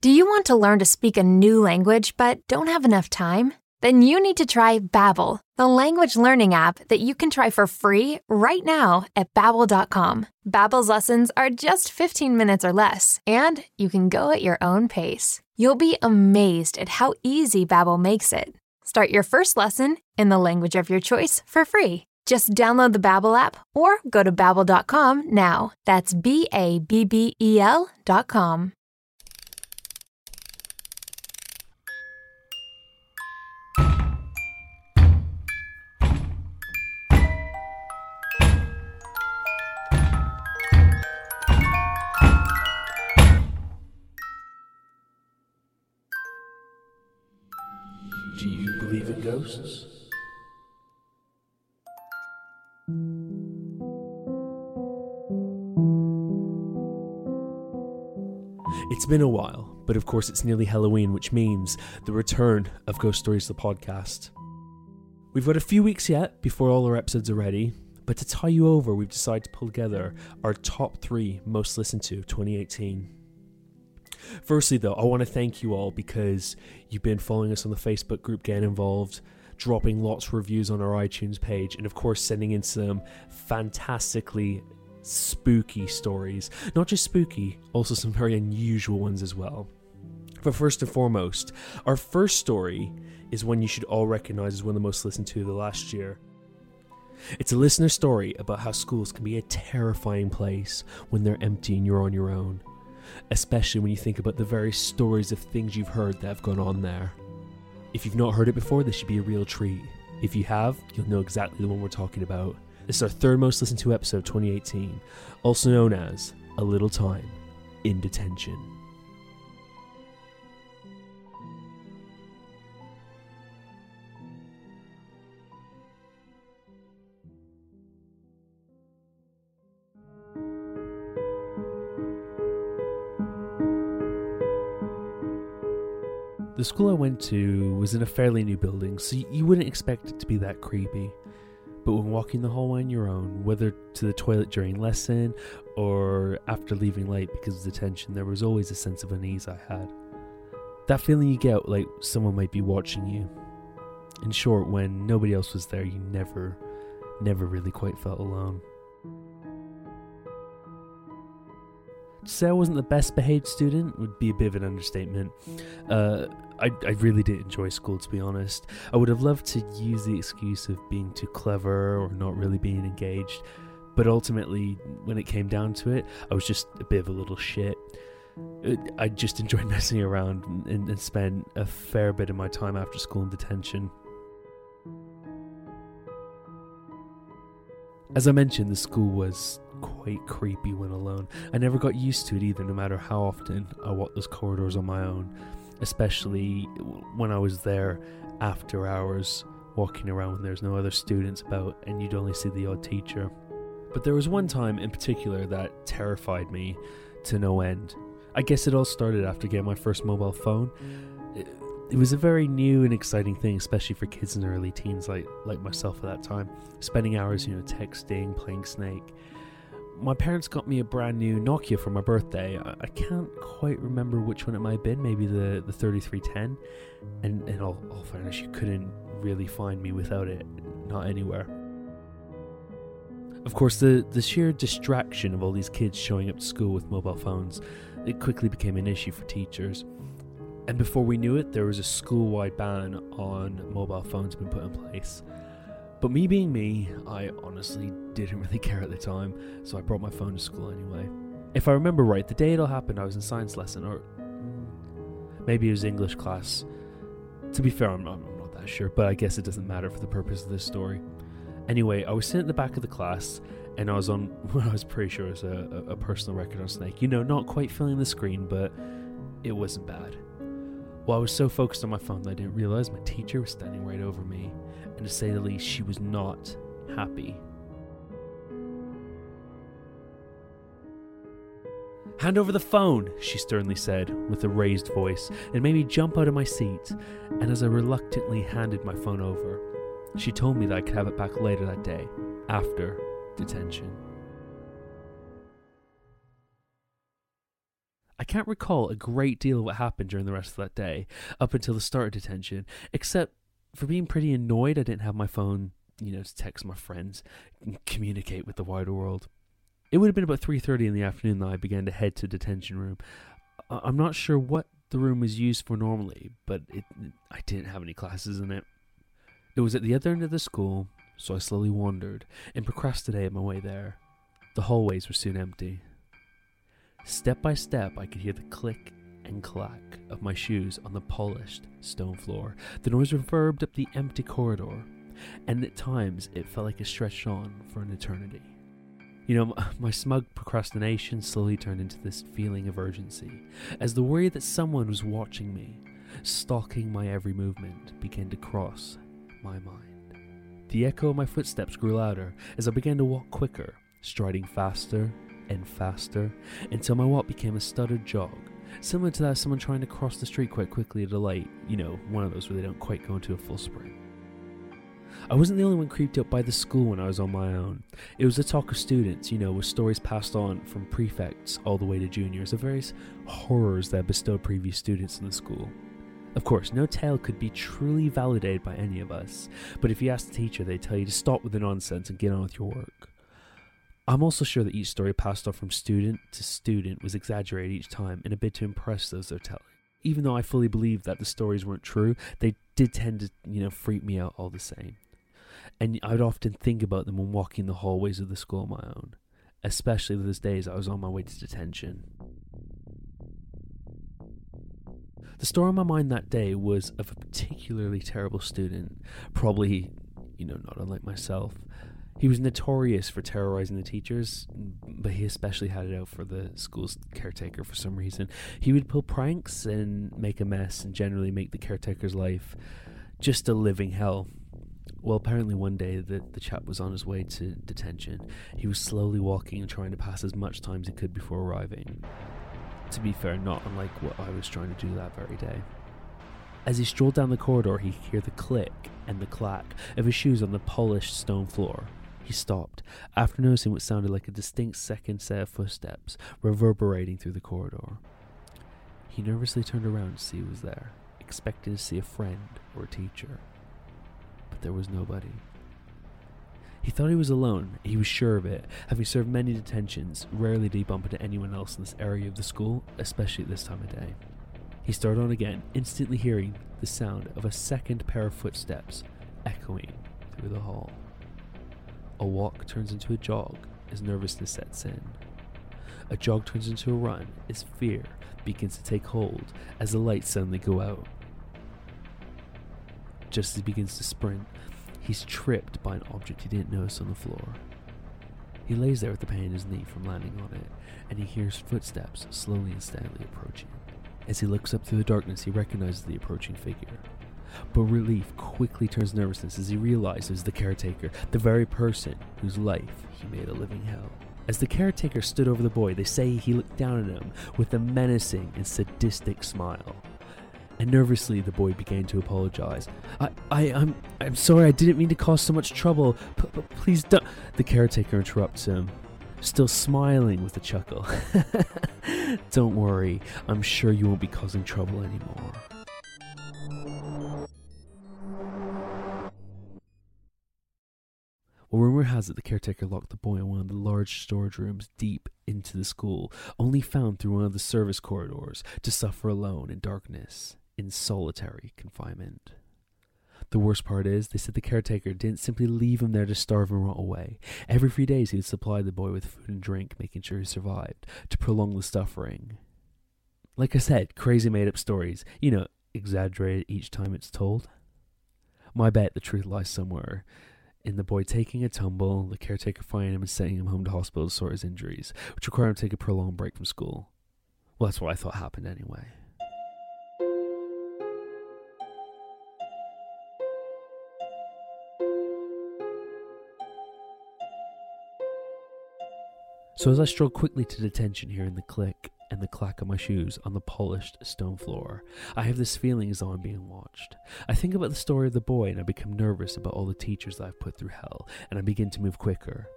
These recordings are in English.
Do you want to learn to speak a new language but don't have enough time? Then you need to try Babbel, the language learning app that you can try for free right now at babbel.com. Babbel's lessons are just 15 minutes or less, and you can go at your own pace. You'll be amazed at how easy Babbel makes it. Start your first lesson in the language of your choice for free. Just download the Babbel app or go to babbel.com now. That's B A B B E L been a while, but of course it's nearly Halloween, which means the return of Ghost Stories the podcast. We've got a few weeks yet before all our episodes are ready, but to tie you over, we've decided to pull together our top three most listened to 2018. Firstly, though, I want to thank you all because you've been following us on the Facebook group, getting involved, dropping lots of reviews on our iTunes page, and of course, sending in some fantastically spooky stories. Not just spooky, also some very unusual ones as well. But first and foremost, our first story is one you should all recognize as one of the most listened to the last year. It's a listener story about how schools can be a terrifying place when they're empty and you're on your own especially when you think about the various stories of things you've heard that have gone on there. If you've not heard it before, this should be a real treat. If you have, you'll know exactly the one we're talking about. This is our third most listened to episode of 2018, also known as A Little Time in Detention. The school I went to was in a fairly new building, so you wouldn't expect it to be that creepy. But when walking the hallway on your own, whether to the toilet during lesson or after leaving late because of detention, there was always a sense of unease I had. That feeling you get like someone might be watching you. In short, when nobody else was there, you never, never really quite felt alone. Say I wasn't the best behaved student would be a bit of an understatement. Uh, I, I really did enjoy school, to be honest. I would have loved to use the excuse of being too clever or not really being engaged, but ultimately, when it came down to it, I was just a bit of a little shit. I just enjoyed messing around and, and spent a fair bit of my time after school in detention. As I mentioned, the school was quite creepy when alone. I never got used to it either, no matter how often I walked those corridors on my own especially when I was there after hours walking around when there's no other students about and you'd only see the odd teacher. But there was one time in particular that terrified me to no end. I guess it all started after getting my first mobile phone. It, was a very new and exciting thing, especially for kids and early teens like like myself at that time. Spending hours, you know, texting, playing Snake my parents got me a brand new Nokia for my birthday. I, I, can't quite remember which one it might have been, maybe the, the 3310. And in all, all fairness, you couldn't really find me without it, not anywhere. Of course, the, the sheer distraction of all these kids showing up to school with mobile phones, it quickly became an issue for teachers. And before we knew it, there was a school wide ban on mobile phones being put in place. But me being me, I honestly didn't really care at the time, so I brought my phone to school anyway. If I remember right, the day it all happened, I was in science lesson, or maybe it was English class. To be fair, I'm not, I'm not that sure, but I guess it doesn't matter for the purpose of this story. Anyway, I was sitting at the back of the class, and I was on what I was pretty sure was a, a, a personal record on Snake. You know, not quite filling the screen, but it wasn't bad. Well, I was so focused on my phone that I didn't realize my teacher was standing right over me and to say the least, she was not happy. Hand over the phone, she sternly said, with a raised voice, and made me jump out of my seat. And as I reluctantly handed my phone over, she told me that I could have it back later that day, after detention. I can't recall a great deal of what happened during the rest of that day, up until the start of detention, except for being pretty annoyed I didn't have my phone, you know, to text my friends and communicate with the wider world. It would have been about 3:30 in the afternoon that I began to head to detention room. I'm not sure what the room was used for normally, but it, I didn't have any classes in it. It was at the other end of the school, so I slowly wandered and procrastinated my way there. The hallways were soon empty. Step by step, I could hear the click and clack of my shoes on the polished stone floor. The noise reverbed up the empty corridor, and at times it felt like it stretched on for an eternity. You know, my smug procrastination slowly turned into this feeling of urgency, as the worry that someone was watching me, stalking my every movement, began to cross my mind. The echo of my footsteps grew louder as I began to walk quicker, striding faster and faster until my walk became a stuttered jog, similar to that of someone trying to cross the street quite quickly at a light, you know, one of those where they don't quite go into a full sprint. I wasn't the only one creeped out by the school when I was on my own. It was the talk of students, you know, with stories passed on from prefects all the way to juniors of various horrors that bestowed previous students in the school. Of course, no tale could be truly validated by any of us, but if you ask the teacher, they tell you to stop with the nonsense and get on with your work. I'm also sure that each story passed on from student to student was exaggerated each time in a bid to impress those they're telling. Even though I fully believe that the stories weren't true, they did tend to, you know, freak me out all the same. And I'd often think about them when walking the hallways of the school on my own, especially those days I was on my way to detention. The story on my mind that day was of a particularly terrible student, probably, you know, not unlike myself, he was notorious for terrorizing the teachers, but he especially had it out for the school's caretaker for some reason. He would pull pranks and make a mess and generally make the caretaker's life just a living hell. Well, apparently one day the, the chap was on his way to detention. He was slowly walking and trying to pass as much time as he could before arriving. To be fair, not unlike what I was trying to do that very day. As he strolled down the corridor, he could hear the click and the clack of his shoes on the polished stone floor. He stopped, after noticing what sounded like a distinct second set of footsteps reverberating through the corridor. He nervously turned around to see who was there, expecting to see a friend or a teacher. But there was nobody. He thought he was alone, he was sure of it, having served many detentions, rarely did he bump into anyone else in this area of the school, especially at this time of day. He started on again, instantly hearing the sound of a second pair of footsteps echoing through the hall. A walk turns into a jog as nervousness sets in. A jog turns into a run as fear begins to take hold as the lights suddenly go out. Just as he begins to sprint, he's tripped by an object he didn't notice on the floor. He lays there with the pain in his knee from landing on it, and he hears footsteps slowly and steadily approaching. As he looks up through the darkness, he recognizes the approaching figure. But relief quickly turns nervousness as he realizes the caretaker, the very person whose life he made a living hell. As the caretaker stood over the boy, they say he looked down at him with a menacing and sadistic smile. And nervously, the boy began to apologize. I, I, I'm, I'm sorry. I didn't mean to cause so much trouble. P- p- please don't. The caretaker interrupts him, still smiling with a chuckle. don't worry. I'm sure you won't be causing trouble anymore. Well, rumor has it the caretaker locked the boy in one of the large storage rooms deep into the school, only found through one of the service corridors to suffer alone in darkness, in solitary confinement. The worst part is, they said the caretaker didn't simply leave him there to starve and rot away. Every few days, he would supply the boy with food and drink, making sure he survived, to prolong the suffering. Like I said, crazy made up stories, you know, exaggerated each time it's told. My bet the truth lies somewhere in the boy taking a tumble, the caretaker finding him and sending him home to hospital to sort his injuries, which required him to take a prolonged break from school. Well, that's what I thought happened anyway. So as I strode quickly to detention here in the click, and the clack of my shoes on the polished stone floor. I have this feeling as though I'm being watched. I think about the story of the boy and I become nervous about all the teachers that I've put through hell, and I begin to move quicker.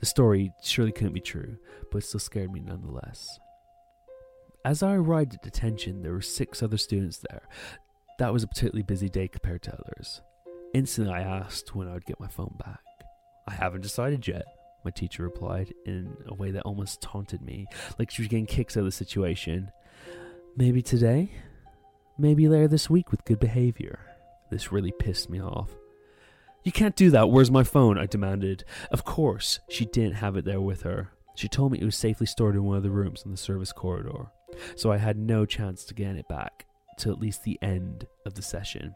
The story surely couldn't be true, but it still scared me nonetheless. As I arrived at detention, there were six other students there. That was a particularly busy day compared to others. Instantly, I asked when I would get my phone back. I haven't decided yet, my teacher replied in a way that almost taunted me, like she was getting kicks out of the situation. Maybe today? Maybe later this week with good behavior. This really pissed me off. You can't do that. Where's my phone? I demanded. Of course, she didn't have it there with her. She told me it was safely stored in one of the rooms in the service corridor, so I had no chance to get it back till at least the end of the session.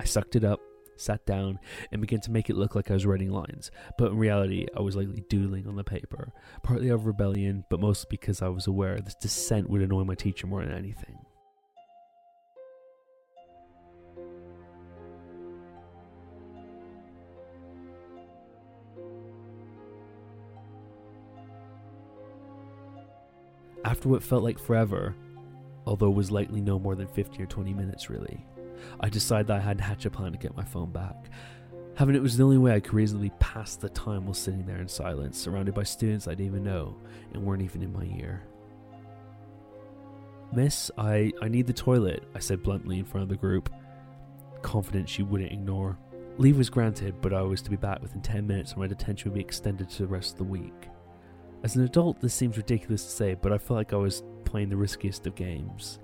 I sucked it up, sat down, and began to make it look like I was writing lines, but in reality, I was likely doodling on the paper, partly out of rebellion, but mostly because I was aware this dissent would annoy my teacher more than anything. After what felt like forever, although it was likely no more than 15 or 20 minutes really, I decided that I had to hatch a plan to get my phone back. Having it was the only way I could reasonably pass the time while sitting there in silence, surrounded by students I didn't even know and weren't even in my ear. Miss, I, I need the toilet, I said bluntly in front of the group, confident she wouldn't ignore. Leave was granted, but I was to be back within 10 minutes and my detention would be extended to the rest of the week. As an adult, this seems ridiculous to say, but I felt like I was playing the riskiest of games.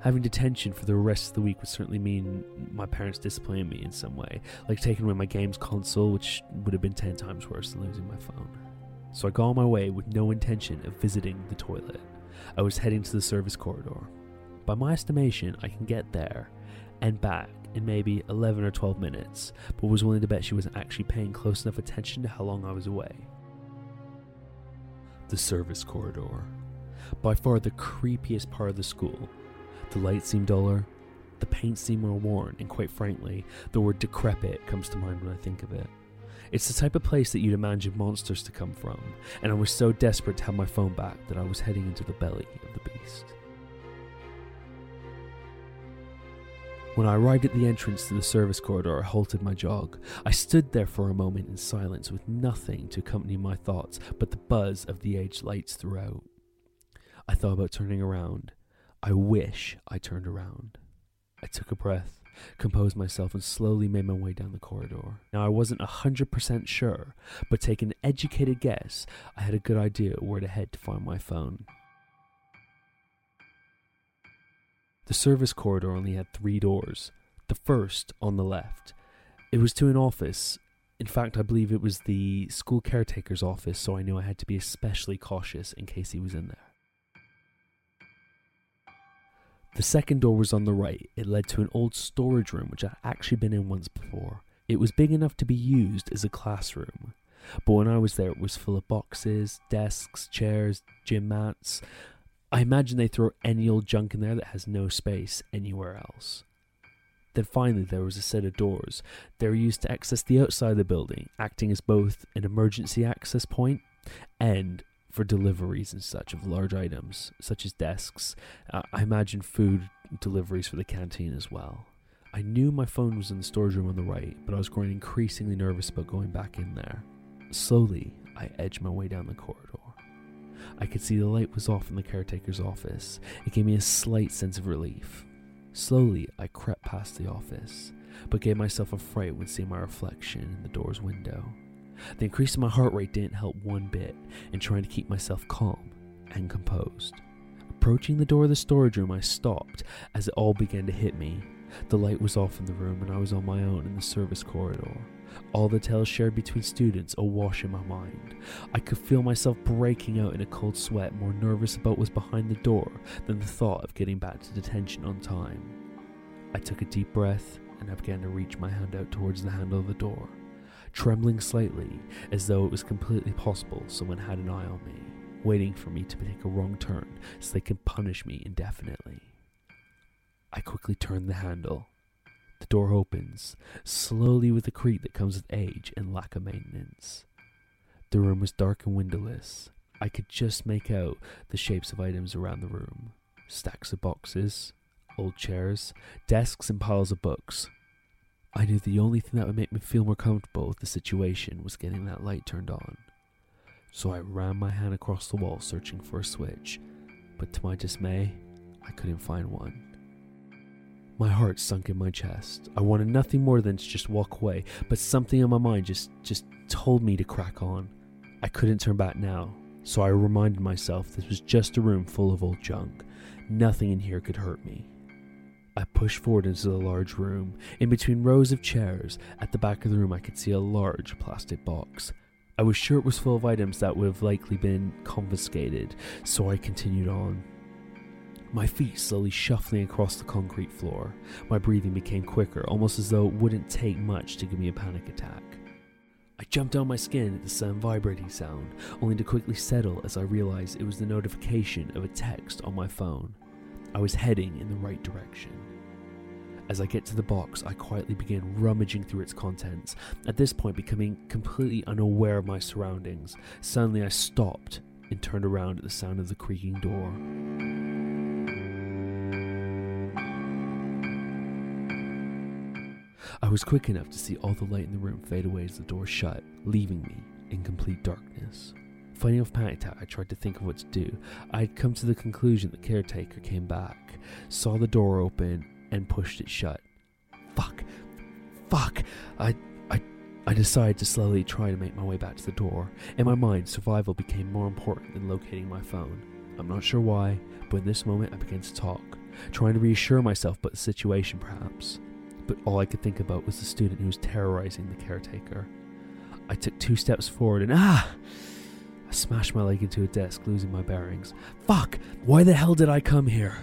Having detention for the rest of the week would certainly mean my parents disciplining me in some way, like taking away my games console, which would have been 10 times worse than losing my phone. So I got on my way with no intention of visiting the toilet. I was heading to the service corridor. By my estimation, I can get there and back in maybe 11 or 12 minutes, but was willing to bet she wasn't actually paying close enough attention to how long I was away. The service corridor. By far the creepiest part of the school the light seemed duller, the paint seemed more worn, and quite frankly, the word decrepit comes to mind when I think of it. It's the type of place that you'd imagine monsters to come from, and I was so desperate to have my phone back that I was heading into the belly of the beast. When I arrived at the entrance to the service corridor, I halted my jog. I stood there for a moment in silence with nothing to accompany my thoughts but the buzz of the aged lights throughout. I thought about turning around, I wish I turned around. I took a breath, composed myself, and slowly made my way down the corridor. Now, I wasn't a 100% sure, but taking an educated guess, I had a good idea where to head to find my phone. The service corridor only had three doors. The first, on the left, it was to an office. In fact, I believe it was the school caretaker's office, so I knew I had to be especially cautious in case he was in there. The second door was on the right. It led to an old storage room which I'd actually been in once before. It was big enough to be used as a classroom, but when I was there, it was full of boxes, desks, chairs, gym mats. I imagine they throw any old junk in there that has no space anywhere else. Then finally, there was a set of doors. They were used to access the outside of the building, acting as both an emergency access point and for deliveries and such of large items, such as desks. Uh, I imagine food deliveries for the canteen as well. I knew my phone was in the storage room on the right, but I was growing increasingly nervous about going back in there. Slowly, I edged my way down the corridor. I could see the light was off in the caretaker's office. It gave me a slight sense of relief. Slowly, I crept past the office, but gave myself a fright when seeing my reflection in the door's window. The increase in my heart rate didn't help one bit in trying to keep myself calm and composed. Approaching the door of the storage room, I stopped as it all began to hit me. The light was off in the room and I was on my own in the service corridor. All the tales shared between students awash in my mind. I could feel myself breaking out in a cold sweat, more nervous about what was behind the door than the thought of getting back to detention on time. I took a deep breath and I began to reach my hand out towards the handle of the door trembling slightly as though it was completely possible someone had an eye on me, waiting for me to take a wrong turn so they could punish me indefinitely. I quickly turn the handle. The door opens, slowly with the creak that comes with age and lack of maintenance. The room was dark and windowless. I could just make out the shapes of items around the room stacks of boxes, old chairs, desks, and piles of books. I knew the only thing that would make me feel more comfortable with the situation was getting that light turned on. So I ran my hand across the wall searching for a switch, but to my dismay, I couldn't find one. My heart sunk in my chest. I wanted nothing more than to just walk away, but something in my mind just just told me to crack on. I couldn't turn back now, so I reminded myself this was just a room full of old junk. Nothing in here could hurt me. I pushed forward into the large room. In between rows of chairs, at the back of the room, I could see a large plastic box. I was sure it was full of items that would have likely been confiscated, so I continued on. My feet slowly shuffling across the concrete floor. My breathing became quicker, almost as though it wouldn't take much to give me a panic attack. I jumped on my skin at the sudden vibrating sound, only to quickly settle as I realized it was the notification of a text on my phone. I was heading in the right direction. As I get to the box, I quietly begin rummaging through its contents, at this point becoming completely unaware of my surroundings. Suddenly, I stopped and turned around at the sound of the creaking door. I was quick enough to see all the light in the room fade away as the door shut, leaving me in complete darkness. Fighting off panic attack, I tried to think of what to do. I had come to the conclusion the caretaker came back, saw the door open, and pushed it shut. Fuck. Fuck. I I I decided to slowly try to make my way back to the door. In my mind, survival became more important than locating my phone. I'm not sure why, but in this moment I began to talk, trying to reassure myself about the situation perhaps but all I could think about was the student who was terrorizing the caretaker. I took two steps forward and ah! I smashed my leg into a desk, losing my bearings. Fuck! Why the hell did I come here?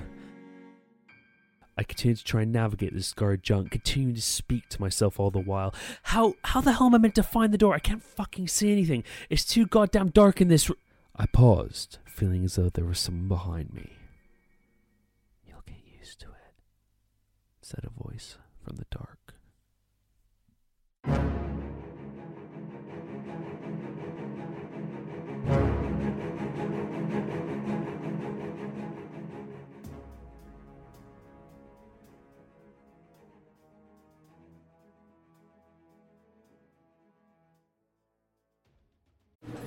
I continued to try and navigate this scarred junk, continuing to speak to myself all the while. How how the hell am I meant to find the door? I can't fucking see anything. It's too goddamn dark in this. R-. I paused, feeling as though there was someone behind me. You'll get used to it, said a voice from the dark.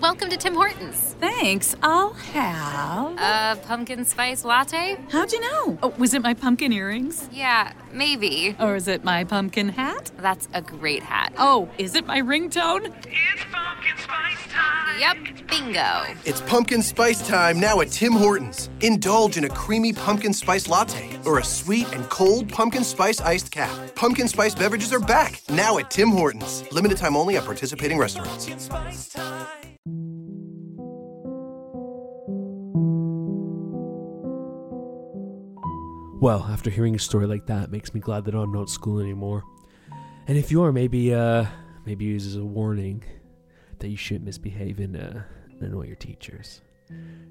Welcome to Tim Hortons. Thanks. I'll have. A pumpkin spice latte? How'd you know? Oh, was it my pumpkin earrings? Yeah, maybe. Or is it my pumpkin hat? That's a great hat. Oh, is it my ringtone? It's pumpkin spice time. Yep, bingo. It's pumpkin spice time now at Tim Hortons. Indulge in a creamy pumpkin spice latte or a sweet and cold pumpkin spice iced cap. Pumpkin spice beverages are back now at Tim Hortons. Limited time only at participating restaurants. Well, after hearing a story like that, it makes me glad that I'm not at school anymore. And if you are, maybe uh, maybe use as a warning that you shouldn't misbehave and, uh, and annoy your teachers.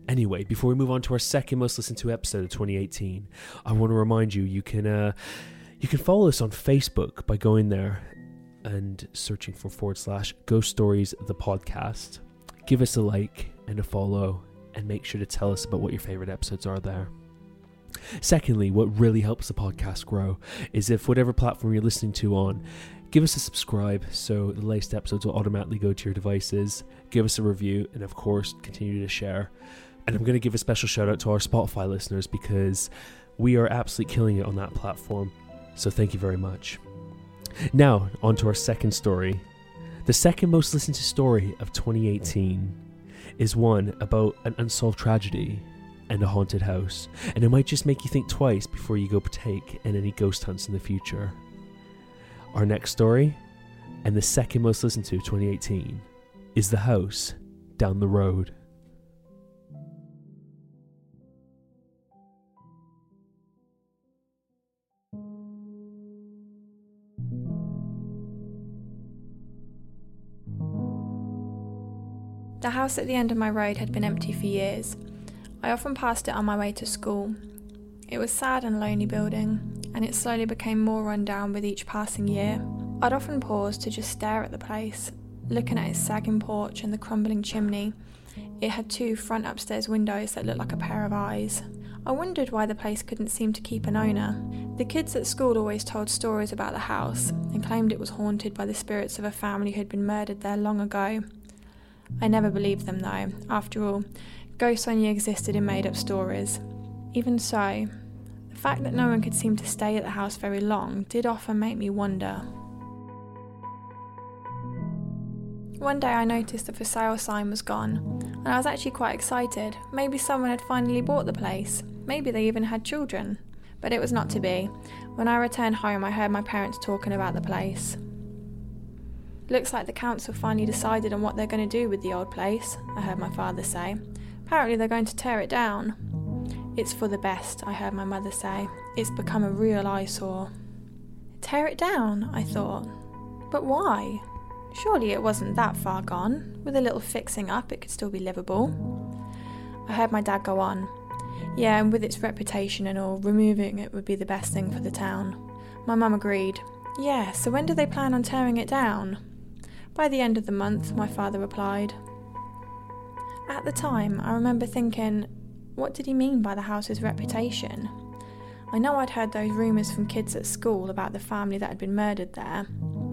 Anyway, before we move on to our second most listened to episode of 2018, I want to remind you you can uh, you can follow us on Facebook by going there and searching for forward slash Ghost Stories the podcast. Give us a like and a follow, and make sure to tell us about what your favorite episodes are there. Secondly, what really helps the podcast grow is if whatever platform you're listening to on, give us a subscribe so the latest episodes will automatically go to your devices. Give us a review, and of course, continue to share. And I'm going to give a special shout out to our Spotify listeners because we are absolutely killing it on that platform. So thank you very much. Now, on to our second story. The second most listened to story of 2018 is one about an unsolved tragedy and a haunted house, and it might just make you think twice before you go partake in any ghost hunts in the future. Our next story, and the second most listened to of 2018, is The House Down the Road. The house at the end of my road had been empty for years. I often passed it on my way to school. It was sad and lonely building, and it slowly became more run down with each passing year. I'd often pause to just stare at the place, looking at its sagging porch and the crumbling chimney. It had two front upstairs windows that looked like a pair of eyes. I wondered why the place couldn't seem to keep an owner. The kids at school always told stories about the house and claimed it was haunted by the spirits of a family who had been murdered there long ago. I never believed them though. After all, ghosts only existed in made up stories. Even so, the fact that no one could seem to stay at the house very long did often make me wonder. One day I noticed the for sale sign was gone, and I was actually quite excited. Maybe someone had finally bought the place. Maybe they even had children. But it was not to be. When I returned home, I heard my parents talking about the place. Looks like the council finally decided on what they're going to do with the old place, I heard my father say. Apparently, they're going to tear it down. It's for the best, I heard my mother say. It's become a real eyesore. Tear it down, I thought. But why? Surely it wasn't that far gone. With a little fixing up, it could still be livable. I heard my dad go on. Yeah, and with its reputation and all, removing it would be the best thing for the town. My mum agreed. Yeah, so when do they plan on tearing it down? By the end of the month, my father replied. At the time, I remember thinking, what did he mean by the house's reputation? I know I'd heard those rumours from kids at school about the family that had been murdered there,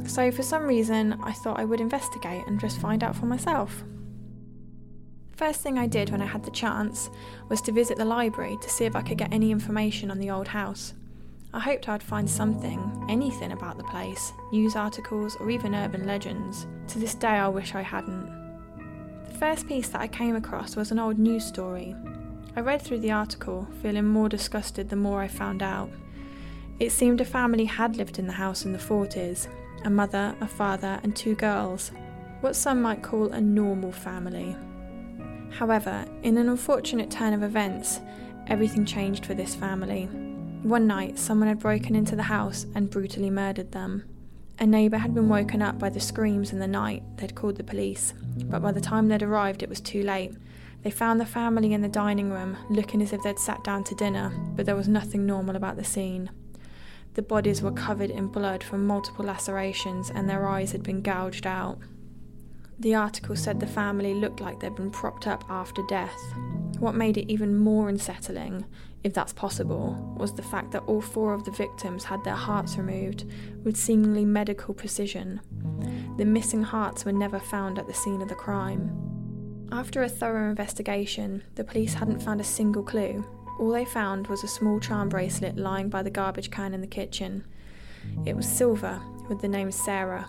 so for some reason I thought I would investigate and just find out for myself. First thing I did when I had the chance was to visit the library to see if I could get any information on the old house. I hoped I'd find something, anything about the place, news articles, or even urban legends. To this day, I wish I hadn't. The first piece that I came across was an old news story I read through the article, feeling more disgusted the more I found out. It seemed a family had lived in the house in the 40s a mother, a father, and two girls. What some might call a normal family. However, in an unfortunate turn of events, everything changed for this family. One night, someone had broken into the house and brutally murdered them. A neighbour had been woken up by the screams in the night. They'd called the police, but by the time they'd arrived, it was too late. They found the family in the dining room, looking as if they'd sat down to dinner, but there was nothing normal about the scene. The bodies were covered in blood from multiple lacerations and their eyes had been gouged out. The article said the family looked like they'd been propped up after death. What made it even more unsettling, if that's possible, was the fact that all four of the victims had their hearts removed with seemingly medical precision. The missing hearts were never found at the scene of the crime. After a thorough investigation, the police hadn't found a single clue. All they found was a small charm bracelet lying by the garbage can in the kitchen. It was silver, with the name Sarah.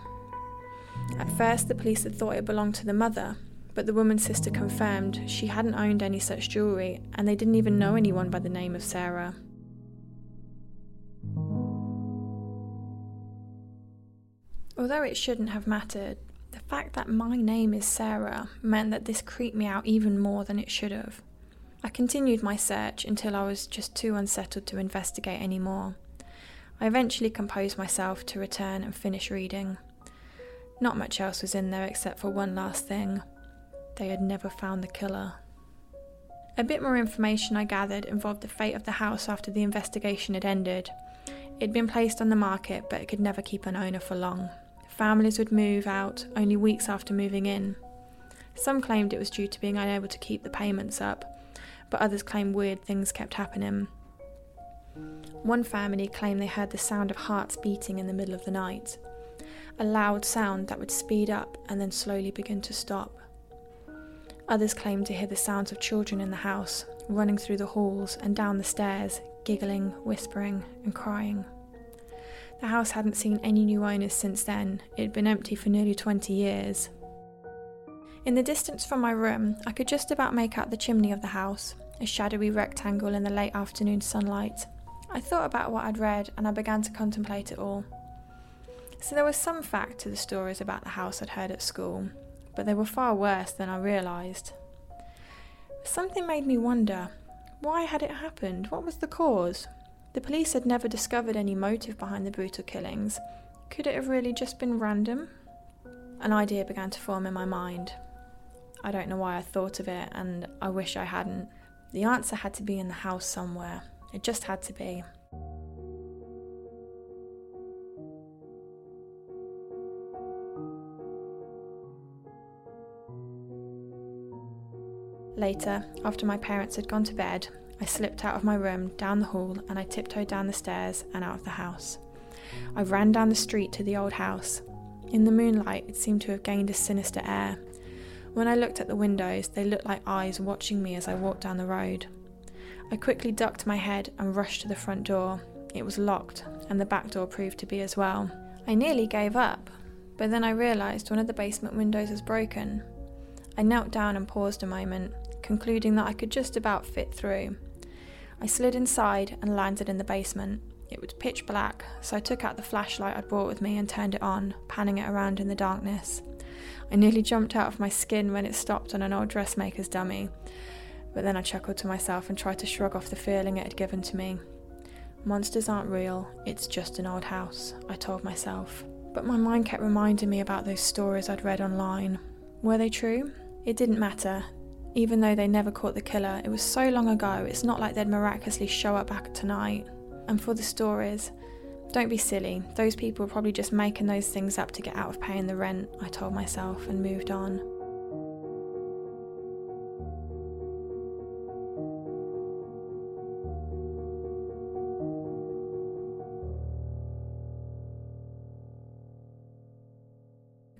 At first, the police had thought it belonged to the mother, but the woman's sister confirmed she hadn't owned any such jewellery and they didn't even know anyone by the name of Sarah. Although it shouldn't have mattered, the fact that my name is Sarah meant that this creeped me out even more than it should have. I continued my search until I was just too unsettled to investigate any more. I eventually composed myself to return and finish reading. Not much else was in there except for one last thing. They had never found the killer. A bit more information I gathered involved the fate of the house after the investigation had ended. It had been placed on the market, but it could never keep an owner for long. Families would move out only weeks after moving in. Some claimed it was due to being unable to keep the payments up, but others claimed weird things kept happening. One family claimed they heard the sound of hearts beating in the middle of the night, a loud sound that would speed up and then slowly begin to stop. Others claimed to hear the sounds of children in the house, running through the halls and down the stairs, giggling, whispering, and crying. The house hadn't seen any new owners since then, it had been empty for nearly 20 years. In the distance from my room, I could just about make out the chimney of the house, a shadowy rectangle in the late afternoon sunlight. I thought about what I'd read and I began to contemplate it all. So there was some fact to the stories about the house I'd heard at school, but they were far worse than I realised. Something made me wonder why had it happened? What was the cause? The police had never discovered any motive behind the brutal killings. Could it have really just been random? An idea began to form in my mind. I don't know why I thought of it, and I wish I hadn't. The answer had to be in the house somewhere. It just had to be. Later, after my parents had gone to bed, I slipped out of my room, down the hall, and I tiptoed down the stairs and out of the house. I ran down the street to the old house. In the moonlight, it seemed to have gained a sinister air. When I looked at the windows, they looked like eyes watching me as I walked down the road. I quickly ducked my head and rushed to the front door. It was locked, and the back door proved to be as well. I nearly gave up, but then I realised one of the basement windows was broken. I knelt down and paused a moment, concluding that I could just about fit through. I slid inside and landed in the basement. It was pitch black, so I took out the flashlight I'd brought with me and turned it on, panning it around in the darkness. I nearly jumped out of my skin when it stopped on an old dressmaker's dummy, but then I chuckled to myself and tried to shrug off the feeling it had given to me. Monsters aren't real, it's just an old house, I told myself. But my mind kept reminding me about those stories I'd read online. Were they true? It didn't matter. Even though they never caught the killer, it was so long ago, it's not like they'd miraculously show up back tonight. And for the stories, don't be silly. Those people were probably just making those things up to get out of paying the rent, I told myself and moved on.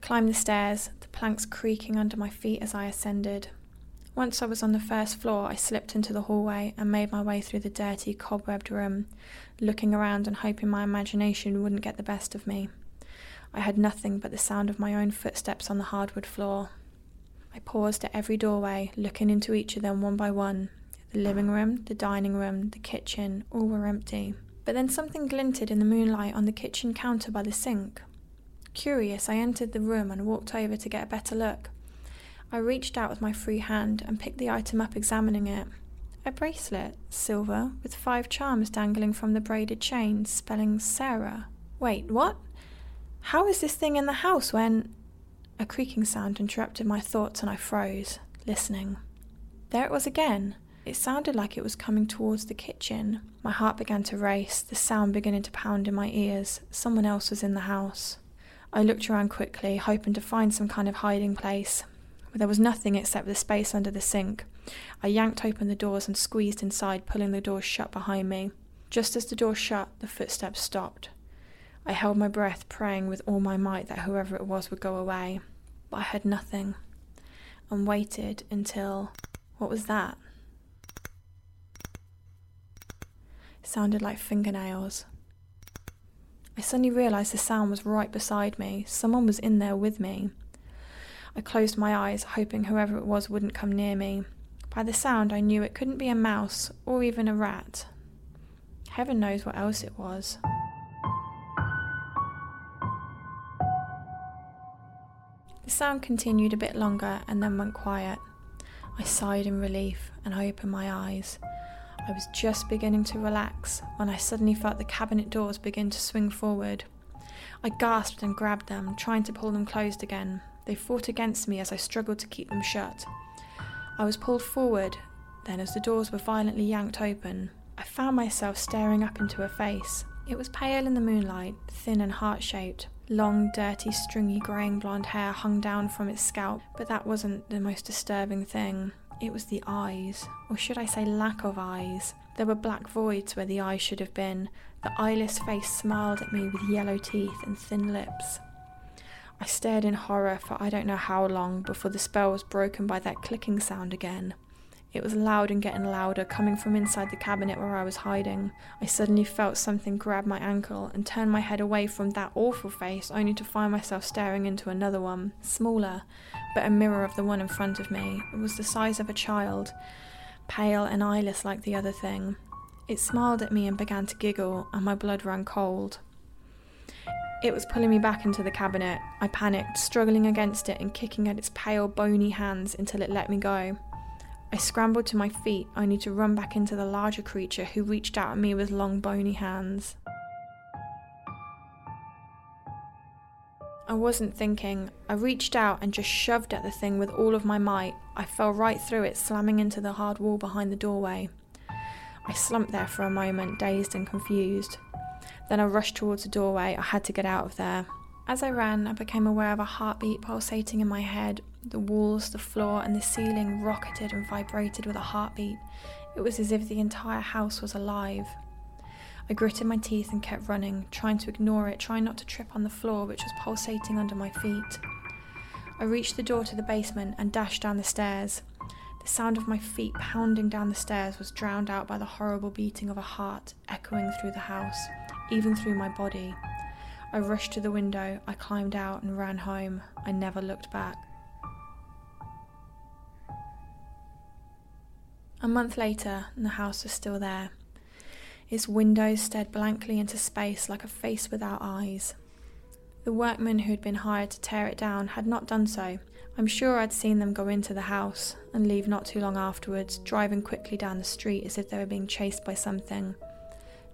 Climbed the stairs, the planks creaking under my feet as I ascended. Once I was on the first floor, I slipped into the hallway and made my way through the dirty, cobwebbed room, looking around and hoping my imagination wouldn't get the best of me. I had nothing but the sound of my own footsteps on the hardwood floor. I paused at every doorway, looking into each of them one by one. The living room, the dining room, the kitchen, all were empty. But then something glinted in the moonlight on the kitchen counter by the sink. Curious, I entered the room and walked over to get a better look. I reached out with my free hand and picked the item up, examining it. A bracelet, silver, with five charms dangling from the braided chain, spelling Sarah. Wait, what? How is this thing in the house when. A creaking sound interrupted my thoughts and I froze, listening. There it was again. It sounded like it was coming towards the kitchen. My heart began to race, the sound beginning to pound in my ears. Someone else was in the house. I looked around quickly, hoping to find some kind of hiding place, but there was nothing except the space under the sink. I yanked open the doors and squeezed inside, pulling the doors shut behind me. Just as the door shut, the footsteps stopped. I held my breath, praying with all my might that whoever it was would go away. But I heard nothing, and waited until. What was that? It sounded like fingernails. I suddenly realised the sound was right beside me. Someone was in there with me. I closed my eyes, hoping whoever it was wouldn't come near me. By the sound, I knew it couldn't be a mouse or even a rat. Heaven knows what else it was. The sound continued a bit longer and then went quiet. I sighed in relief and opened my eyes. I was just beginning to relax when I suddenly felt the cabinet doors begin to swing forward. I gasped and grabbed them, trying to pull them closed again. They fought against me as I struggled to keep them shut. I was pulled forward, then, as the doors were violently yanked open, I found myself staring up into a face. It was pale in the moonlight, thin and heart shaped. Long, dirty, stringy greying blonde hair hung down from its scalp, but that wasn't the most disturbing thing. It was the eyes, or should I say lack of eyes. There were black voids where the eyes should have been. The eyeless face smiled at me with yellow teeth and thin lips. I stared in horror for I don't know how long before the spell was broken by that clicking sound again. It was loud and getting louder, coming from inside the cabinet where I was hiding. I suddenly felt something grab my ankle and turn my head away from that awful face, only to find myself staring into another one, smaller, but a mirror of the one in front of me. It was the size of a child, pale and eyeless like the other thing. It smiled at me and began to giggle, and my blood ran cold. It was pulling me back into the cabinet. I panicked, struggling against it and kicking at its pale, bony hands until it let me go. I scrambled to my feet, only to run back into the larger creature who reached out at me with long, bony hands. I wasn't thinking. I reached out and just shoved at the thing with all of my might. I fell right through it, slamming into the hard wall behind the doorway. I slumped there for a moment, dazed and confused. Then I rushed towards the doorway. I had to get out of there. As I ran, I became aware of a heartbeat pulsating in my head. The walls, the floor, and the ceiling rocketed and vibrated with a heartbeat. It was as if the entire house was alive. I gritted my teeth and kept running, trying to ignore it, trying not to trip on the floor, which was pulsating under my feet. I reached the door to the basement and dashed down the stairs. The sound of my feet pounding down the stairs was drowned out by the horrible beating of a heart echoing through the house, even through my body. I rushed to the window, I climbed out and ran home. I never looked back. A month later, and the house was still there. Its windows stared blankly into space like a face without eyes. The workmen who had been hired to tear it down had not done so. I'm sure I'd seen them go into the house and leave not too long afterwards, driving quickly down the street as if they were being chased by something.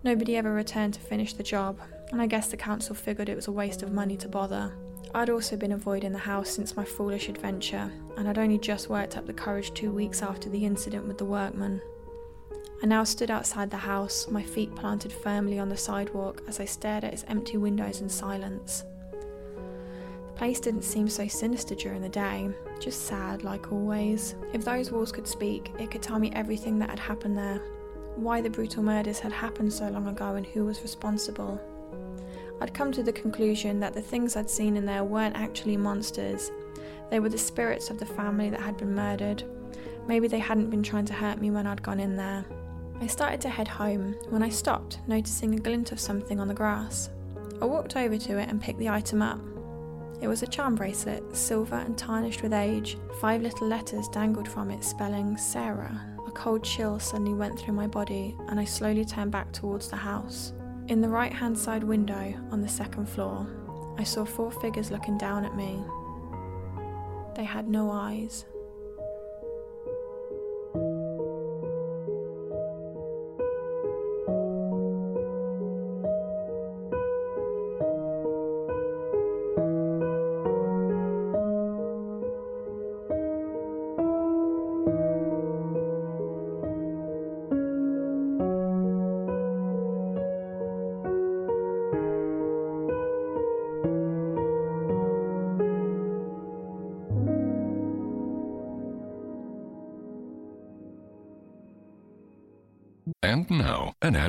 Nobody ever returned to finish the job, and I guess the council figured it was a waste of money to bother. I'd also been avoiding the house since my foolish adventure, and I'd only just worked up the courage two weeks after the incident with the workman. I now stood outside the house, my feet planted firmly on the sidewalk as I stared at its empty windows in silence. The place didn't seem so sinister during the day, just sad like always. If those walls could speak, it could tell me everything that had happened there, why the brutal murders had happened so long ago, and who was responsible. I'd come to the conclusion that the things I'd seen in there weren't actually monsters. They were the spirits of the family that had been murdered. Maybe they hadn't been trying to hurt me when I'd gone in there. I started to head home when I stopped, noticing a glint of something on the grass. I walked over to it and picked the item up. It was a charm bracelet, silver and tarnished with age. Five little letters dangled from it, spelling Sarah. Cold chill suddenly went through my body, and I slowly turned back towards the house. In the right hand side window on the second floor, I saw four figures looking down at me. They had no eyes.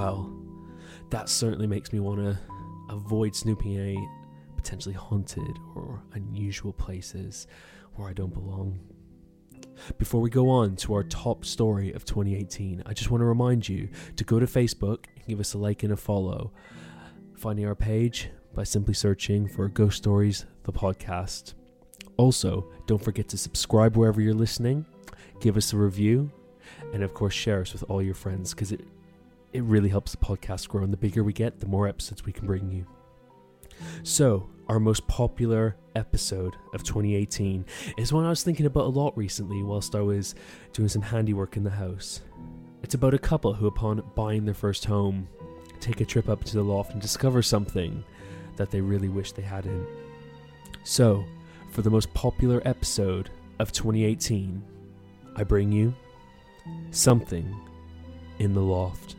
Well, that certainly makes me want to avoid snooping in potentially haunted or unusual places where I don't belong. Before we go on to our top story of 2018, I just want to remind you to go to Facebook and give us a like and a follow. Finding our page by simply searching for Ghost Stories, the podcast. Also, don't forget to subscribe wherever you're listening, give us a review, and of course, share us with all your friends because it, it really helps the podcast grow. And the bigger we get, the more episodes we can bring you. So, our most popular episode of 2018 is one I was thinking about a lot recently whilst I was doing some handiwork in the house. It's about a couple who, upon buying their first home, take a trip up to the loft and discover something that they really wish they hadn't. So, for the most popular episode of 2018, I bring you Something in the Loft.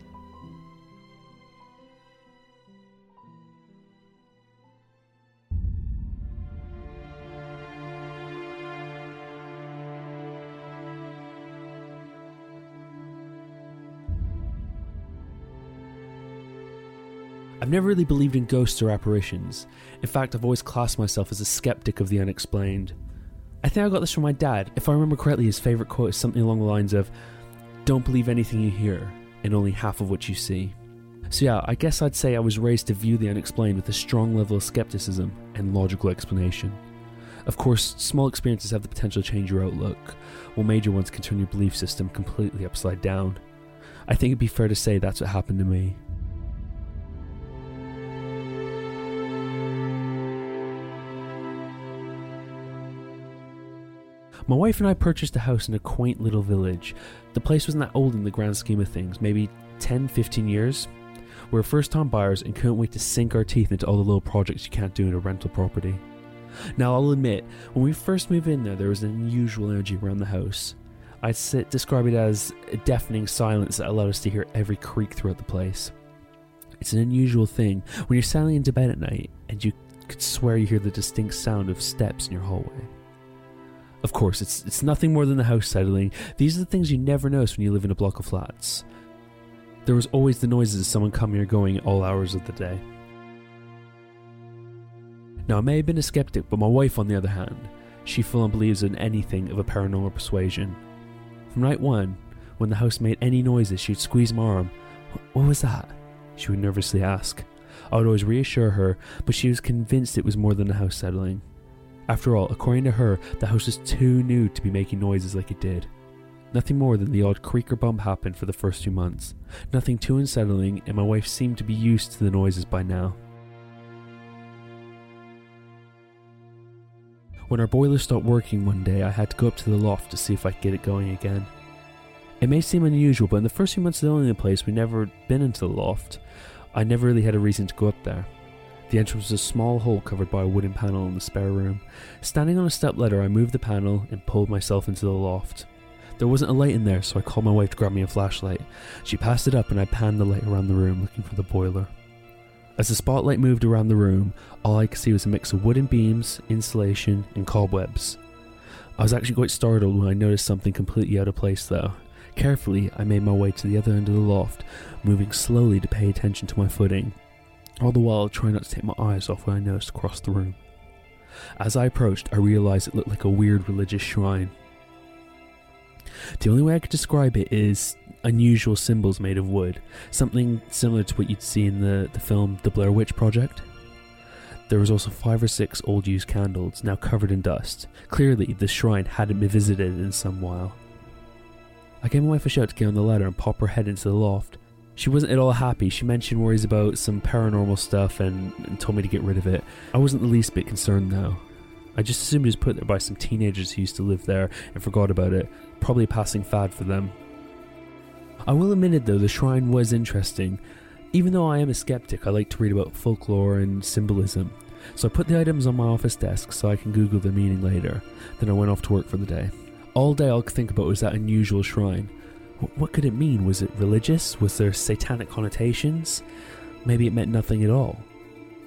I've never really believed in ghosts or apparitions. In fact, I've always classed myself as a skeptic of the unexplained. I think I got this from my dad. If I remember correctly, his favourite quote is something along the lines of Don't believe anything you hear, and only half of what you see. So, yeah, I guess I'd say I was raised to view the unexplained with a strong level of skepticism and logical explanation. Of course, small experiences have the potential to change your outlook, while major ones can turn your belief system completely upside down. I think it'd be fair to say that's what happened to me. My wife and I purchased a house in a quaint little village. The place wasn't that old in the grand scheme of things, maybe 10, 15 years. We're first time buyers and couldn't wait to sink our teeth into all the little projects you can't do in a rental property. Now, I'll admit, when we first moved in there, there was an unusual energy around the house. I'd sit, describe it as a deafening silence that allowed us to hear every creak throughout the place. It's an unusual thing when you're settling into bed at night and you could swear you hear the distinct sound of steps in your hallway. Of course, it's, it's nothing more than the house settling. These are the things you never notice when you live in a block of flats. There was always the noises of someone coming or going all hours of the day. Now, I may have been a skeptic, but my wife, on the other hand, she full on believes in anything of a paranormal persuasion. From night one, when the house made any noises, she'd squeeze my arm. What was that? She would nervously ask. I would always reassure her, but she was convinced it was more than the house settling. After all, according to her, the house was too new to be making noises like it did. Nothing more than the odd creak or bump happened for the first two months. Nothing too unsettling, and my wife seemed to be used to the noises by now. When our boiler stopped working one day, I had to go up to the loft to see if I could get it going again. It may seem unusual, but in the first few months of owning the place, we never been into the loft. I never really had a reason to go up there. The entrance was a small hole covered by a wooden panel in the spare room. Standing on a step ladder, I moved the panel and pulled myself into the loft. There wasn't a light in there, so I called my wife to grab me a flashlight. She passed it up and I panned the light around the room looking for the boiler. As the spotlight moved around the room, all I could see was a mix of wooden beams, insulation, and cobwebs. I was actually quite startled when I noticed something completely out of place, though. Carefully, I made my way to the other end of the loft, moving slowly to pay attention to my footing, all the while trying not to take my eyes off what I noticed across the room. As I approached, I realized it looked like a weird religious shrine. The only way I could describe it is unusual symbols made of wood, something similar to what you'd see in the, the film The Blair Witch Project. There was also five or six old used candles, now covered in dust. Clearly, the shrine hadn't been visited in some while. I gave my wife a shout to get on the ladder and pop her head into the loft. She wasn't at all happy. She mentioned worries about some paranormal stuff and, and told me to get rid of it. I wasn't the least bit concerned though. I just assumed it was put there by some teenagers who used to live there and forgot about it. Probably a passing fad for them. I will admit it though, the shrine was interesting. Even though I am a skeptic, I like to read about folklore and symbolism. So I put the items on my office desk so I can Google their meaning later. Then I went off to work for the day. All day all I could think about was that unusual shrine. What could it mean? Was it religious? Was there satanic connotations? Maybe it meant nothing at all.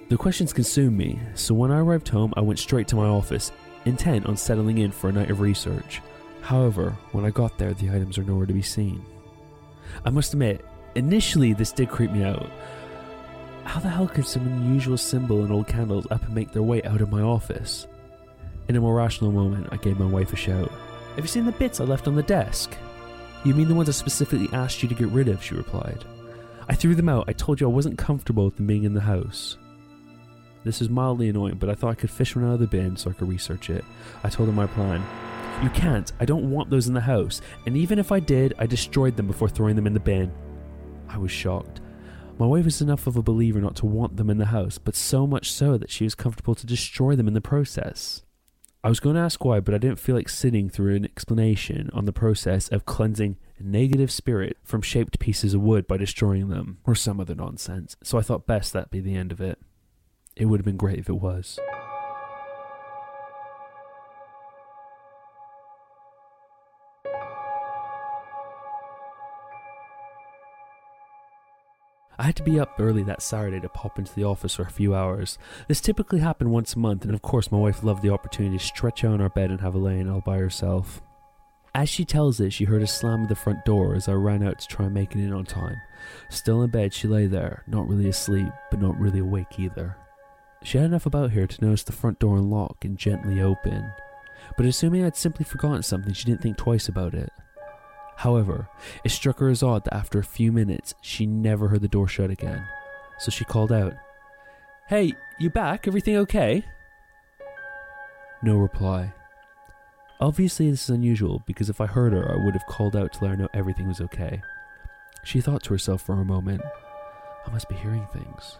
The questions consumed me, so when I arrived home, I went straight to my office, intent on settling in for a night of research. However, when I got there, the items are nowhere to be seen. I must admit, initially this did creep me out. How the hell could some unusual symbol and old candles up and make their way out of my office? In a more rational moment, I gave my wife a shout. Have you seen the bits I left on the desk? You mean the ones I specifically asked you to get rid of, she replied. I threw them out. I told you I wasn't comfortable with them being in the house. This is mildly annoying, but I thought I could fish one out of the bin so I could research it. I told him my plan. You can't. I don't want those in the house. And even if I did, I destroyed them before throwing them in the bin. I was shocked. My wife was enough of a believer not to want them in the house, but so much so that she was comfortable to destroy them in the process. I was going to ask why, but I didn't feel like sitting through an explanation on the process of cleansing negative spirit from shaped pieces of wood by destroying them, or some other nonsense, so I thought best that be the end of it. It would have been great if it was. I had to be up early that Saturday to pop into the office for a few hours. This typically happened once a month, and of course, my wife loved the opportunity to stretch out on our bed and have a lay in all by herself. As she tells it, she heard a slam of the front door as I ran out to try and make it in on time. Still in bed, she lay there, not really asleep, but not really awake either. She had enough about her to notice the front door unlock and gently open, but assuming I'd simply forgotten something, she didn't think twice about it. However, it struck her as odd that after a few minutes, she never heard the door shut again. So she called out, Hey, you back? Everything okay? No reply. Obviously, this is unusual because if I heard her, I would have called out to let her know everything was okay. She thought to herself for a moment, I must be hearing things.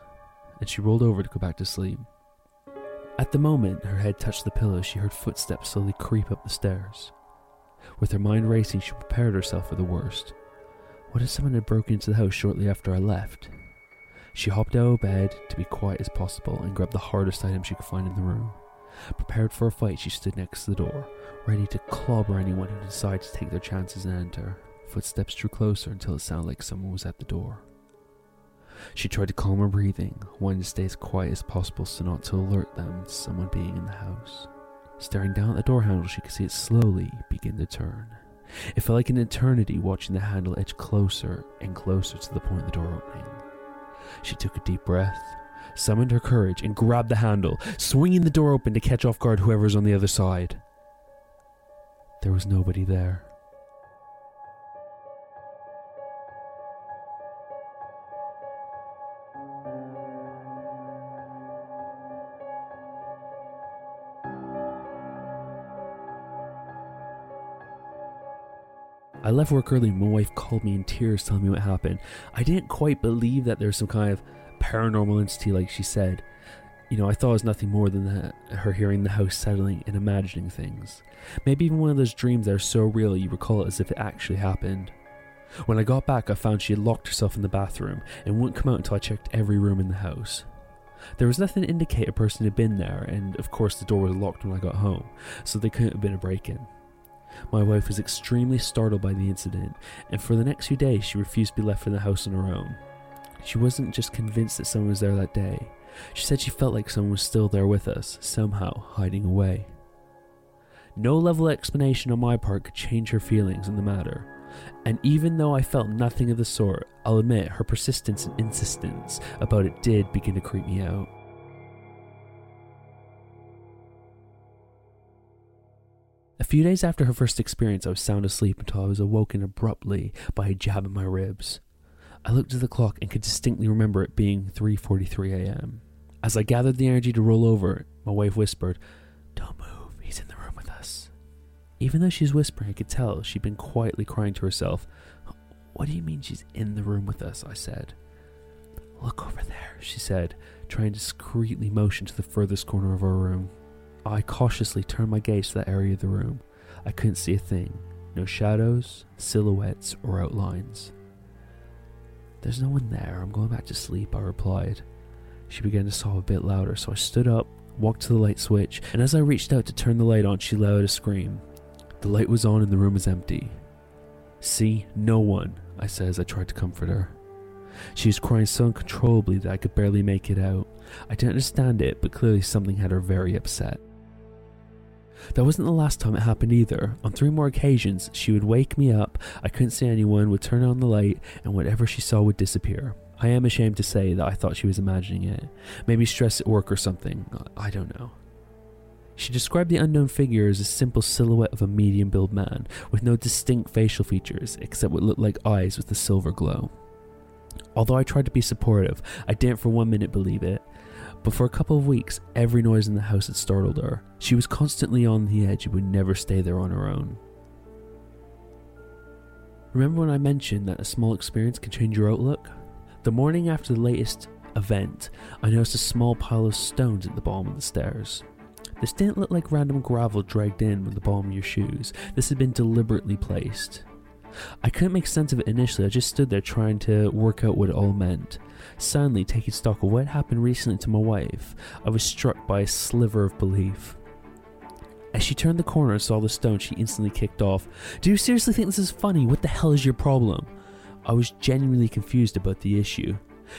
And she rolled over to go back to sleep. At the moment her head touched the pillow, she heard footsteps slowly creep up the stairs. With her mind racing, she prepared herself for the worst. What if someone had broken into the house shortly after I left? She hopped out of bed to be quiet as possible and grabbed the hardest item she could find in the room. Prepared for a fight, she stood next to the door, ready to clobber anyone who decided to take their chances and enter. Footsteps drew closer until it sounded like someone was at the door. She tried to calm her breathing, wanting to stay as quiet as possible so not to alert them to someone being in the house. Staring down at the door handle, she could see it slowly begin to turn. It felt like an eternity watching the handle edge closer and closer to the point of the door opening. She took a deep breath, summoned her courage, and grabbed the handle, swinging the door open to catch off guard whoever's on the other side. There was nobody there. Left work early. And my wife called me in tears, telling me what happened. I didn't quite believe that there's some kind of paranormal entity, like she said. You know, I thought it was nothing more than her hearing the house settling and imagining things. Maybe even one of those dreams that are so real you recall it as if it actually happened. When I got back, I found she had locked herself in the bathroom and wouldn't come out until I checked every room in the house. There was nothing to indicate a person had been there, and of course, the door was locked when I got home, so there couldn't have been a break in. My wife was extremely startled by the incident, and for the next few days she refused to be left in the house on her own. She wasn't just convinced that someone was there that day, she said she felt like someone was still there with us, somehow hiding away. No level of explanation on my part could change her feelings in the matter, and even though I felt nothing of the sort, I'll admit her persistence and insistence about it did begin to creep me out. Few days after her first experience, I was sound asleep until I was awoken abruptly by a jab in my ribs. I looked at the clock and could distinctly remember it being 3:43 a.m. As I gathered the energy to roll over, my wife whispered, "Don't move. He's in the room with us." Even though she was whispering, I could tell she'd been quietly crying to herself. "What do you mean she's in the room with us?" I said. "Look over there," she said, trying to discreetly motion to the furthest corner of our room. I cautiously turned my gaze to that area of the room. I couldn't see a thing. No shadows, silhouettes, or outlines. There's no one there. I'm going back to sleep, I replied. She began to sob a bit louder, so I stood up, walked to the light switch, and as I reached out to turn the light on, she let out a scream. The light was on and the room was empty. See, no one, I said as I tried to comfort her. She was crying so uncontrollably that I could barely make it out. I didn't understand it, but clearly something had her very upset. That wasn't the last time it happened either. On three more occasions, she would wake me up, I couldn't see anyone, would turn on the light, and whatever she saw would disappear. I am ashamed to say that I thought she was imagining it. Maybe stress at work or something. I don't know. She described the unknown figure as a simple silhouette of a medium built man, with no distinct facial features except what looked like eyes with a silver glow. Although I tried to be supportive, I didn't for one minute believe it. But for a couple of weeks, every noise in the house had startled her. She was constantly on the edge and would never stay there on her own. Remember when I mentioned that a small experience can change your outlook? The morning after the latest event, I noticed a small pile of stones at the bottom of the stairs. This didn't look like random gravel dragged in with the bottom of your shoes. This had been deliberately placed. I couldn't make sense of it initially, I just stood there trying to work out what it all meant. Suddenly, taking stock of what happened recently to my wife, I was struck by a sliver of belief. As she turned the corner and saw the stone, she instantly kicked off. Do you seriously think this is funny? What the hell is your problem? I was genuinely confused about the issue.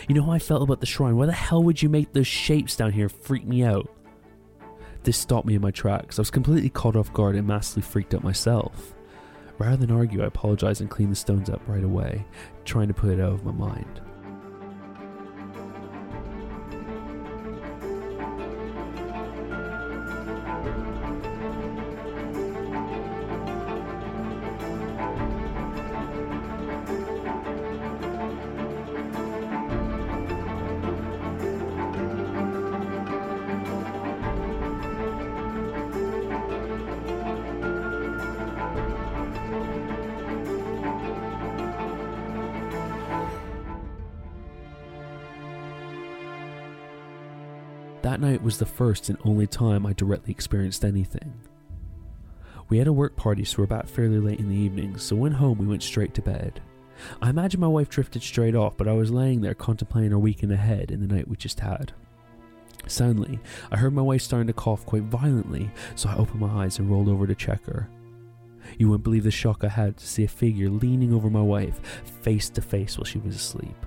You know how I felt about the shrine? Why the hell would you make those shapes down here freak me out? This stopped me in my tracks. I was completely caught off guard and massively freaked out myself. Rather than argue, I apologize and clean the stones up right away, trying to put it out of my mind. Was the first and only time I directly experienced anything. We had a work party, so we're back fairly late in the evening, so when home we went straight to bed. I imagine my wife drifted straight off, but I was laying there contemplating our weekend ahead and the night we just had. Suddenly, I heard my wife starting to cough quite violently, so I opened my eyes and rolled over to check her. You wouldn't believe the shock I had to see a figure leaning over my wife, face to face while she was asleep.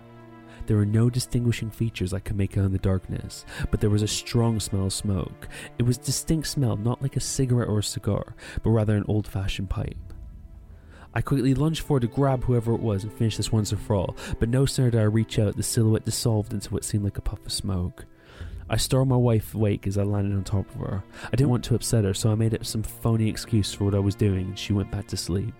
There were no distinguishing features I could make out in the darkness, but there was a strong smell of smoke. It was a distinct smell, not like a cigarette or a cigar, but rather an old fashioned pipe. I quickly lunged forward to grab whoever it was and finish this once and for all, but no sooner did I reach out, the silhouette dissolved into what seemed like a puff of smoke. I startled my wife awake as I landed on top of her. I didn't want to upset her, so I made up some phony excuse for what I was doing, and she went back to sleep.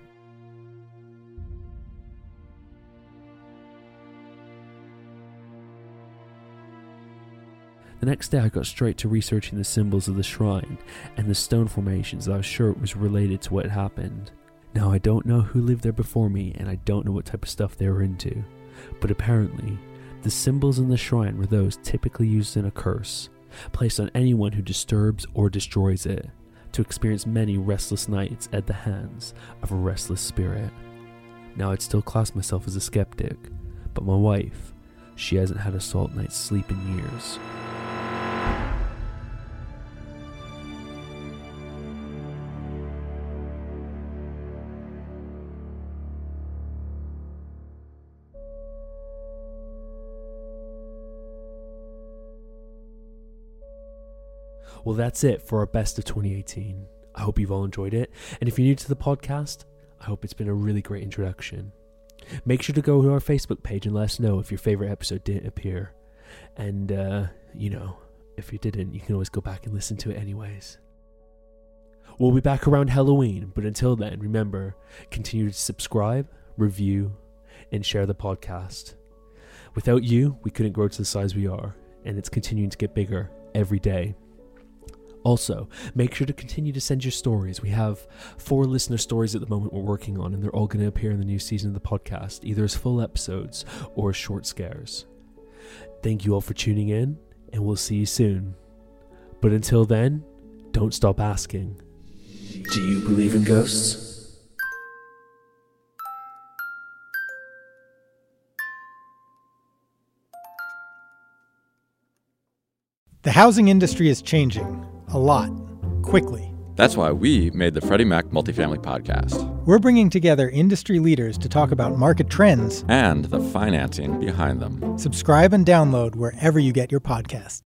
The next day, I got straight to researching the symbols of the shrine and the stone formations that I was sure it was related to what had happened. Now, I don't know who lived there before me, and I don't know what type of stuff they were into, but apparently, the symbols in the shrine were those typically used in a curse, placed on anyone who disturbs or destroys it, to experience many restless nights at the hands of a restless spirit. Now, I'd still class myself as a skeptic, but my wife, she hasn't had a salt night's sleep in years. Well, that's it for our best of 2018. I hope you've all enjoyed it. And if you're new to the podcast, I hope it's been a really great introduction. Make sure to go to our Facebook page and let us know if your favorite episode didn't appear. And, uh, you know, if you didn't, you can always go back and listen to it anyways. We'll be back around Halloween, but until then, remember continue to subscribe, review, and share the podcast. Without you, we couldn't grow to the size we are, and it's continuing to get bigger every day. Also, make sure to continue to send your stories. We have four listener stories at the moment we're working on, and they're all going to appear in the new season of the podcast, either as full episodes or as short scares. Thank you all for tuning in, and we'll see you soon. But until then, don't stop asking Do you believe in ghosts? The housing industry is changing a lot, quickly. That's why we made the Freddie Mac Multifamily Podcast We're bringing together industry leaders to talk about market trends. and the financing behind them. Subscribe and download wherever you get your podcasts.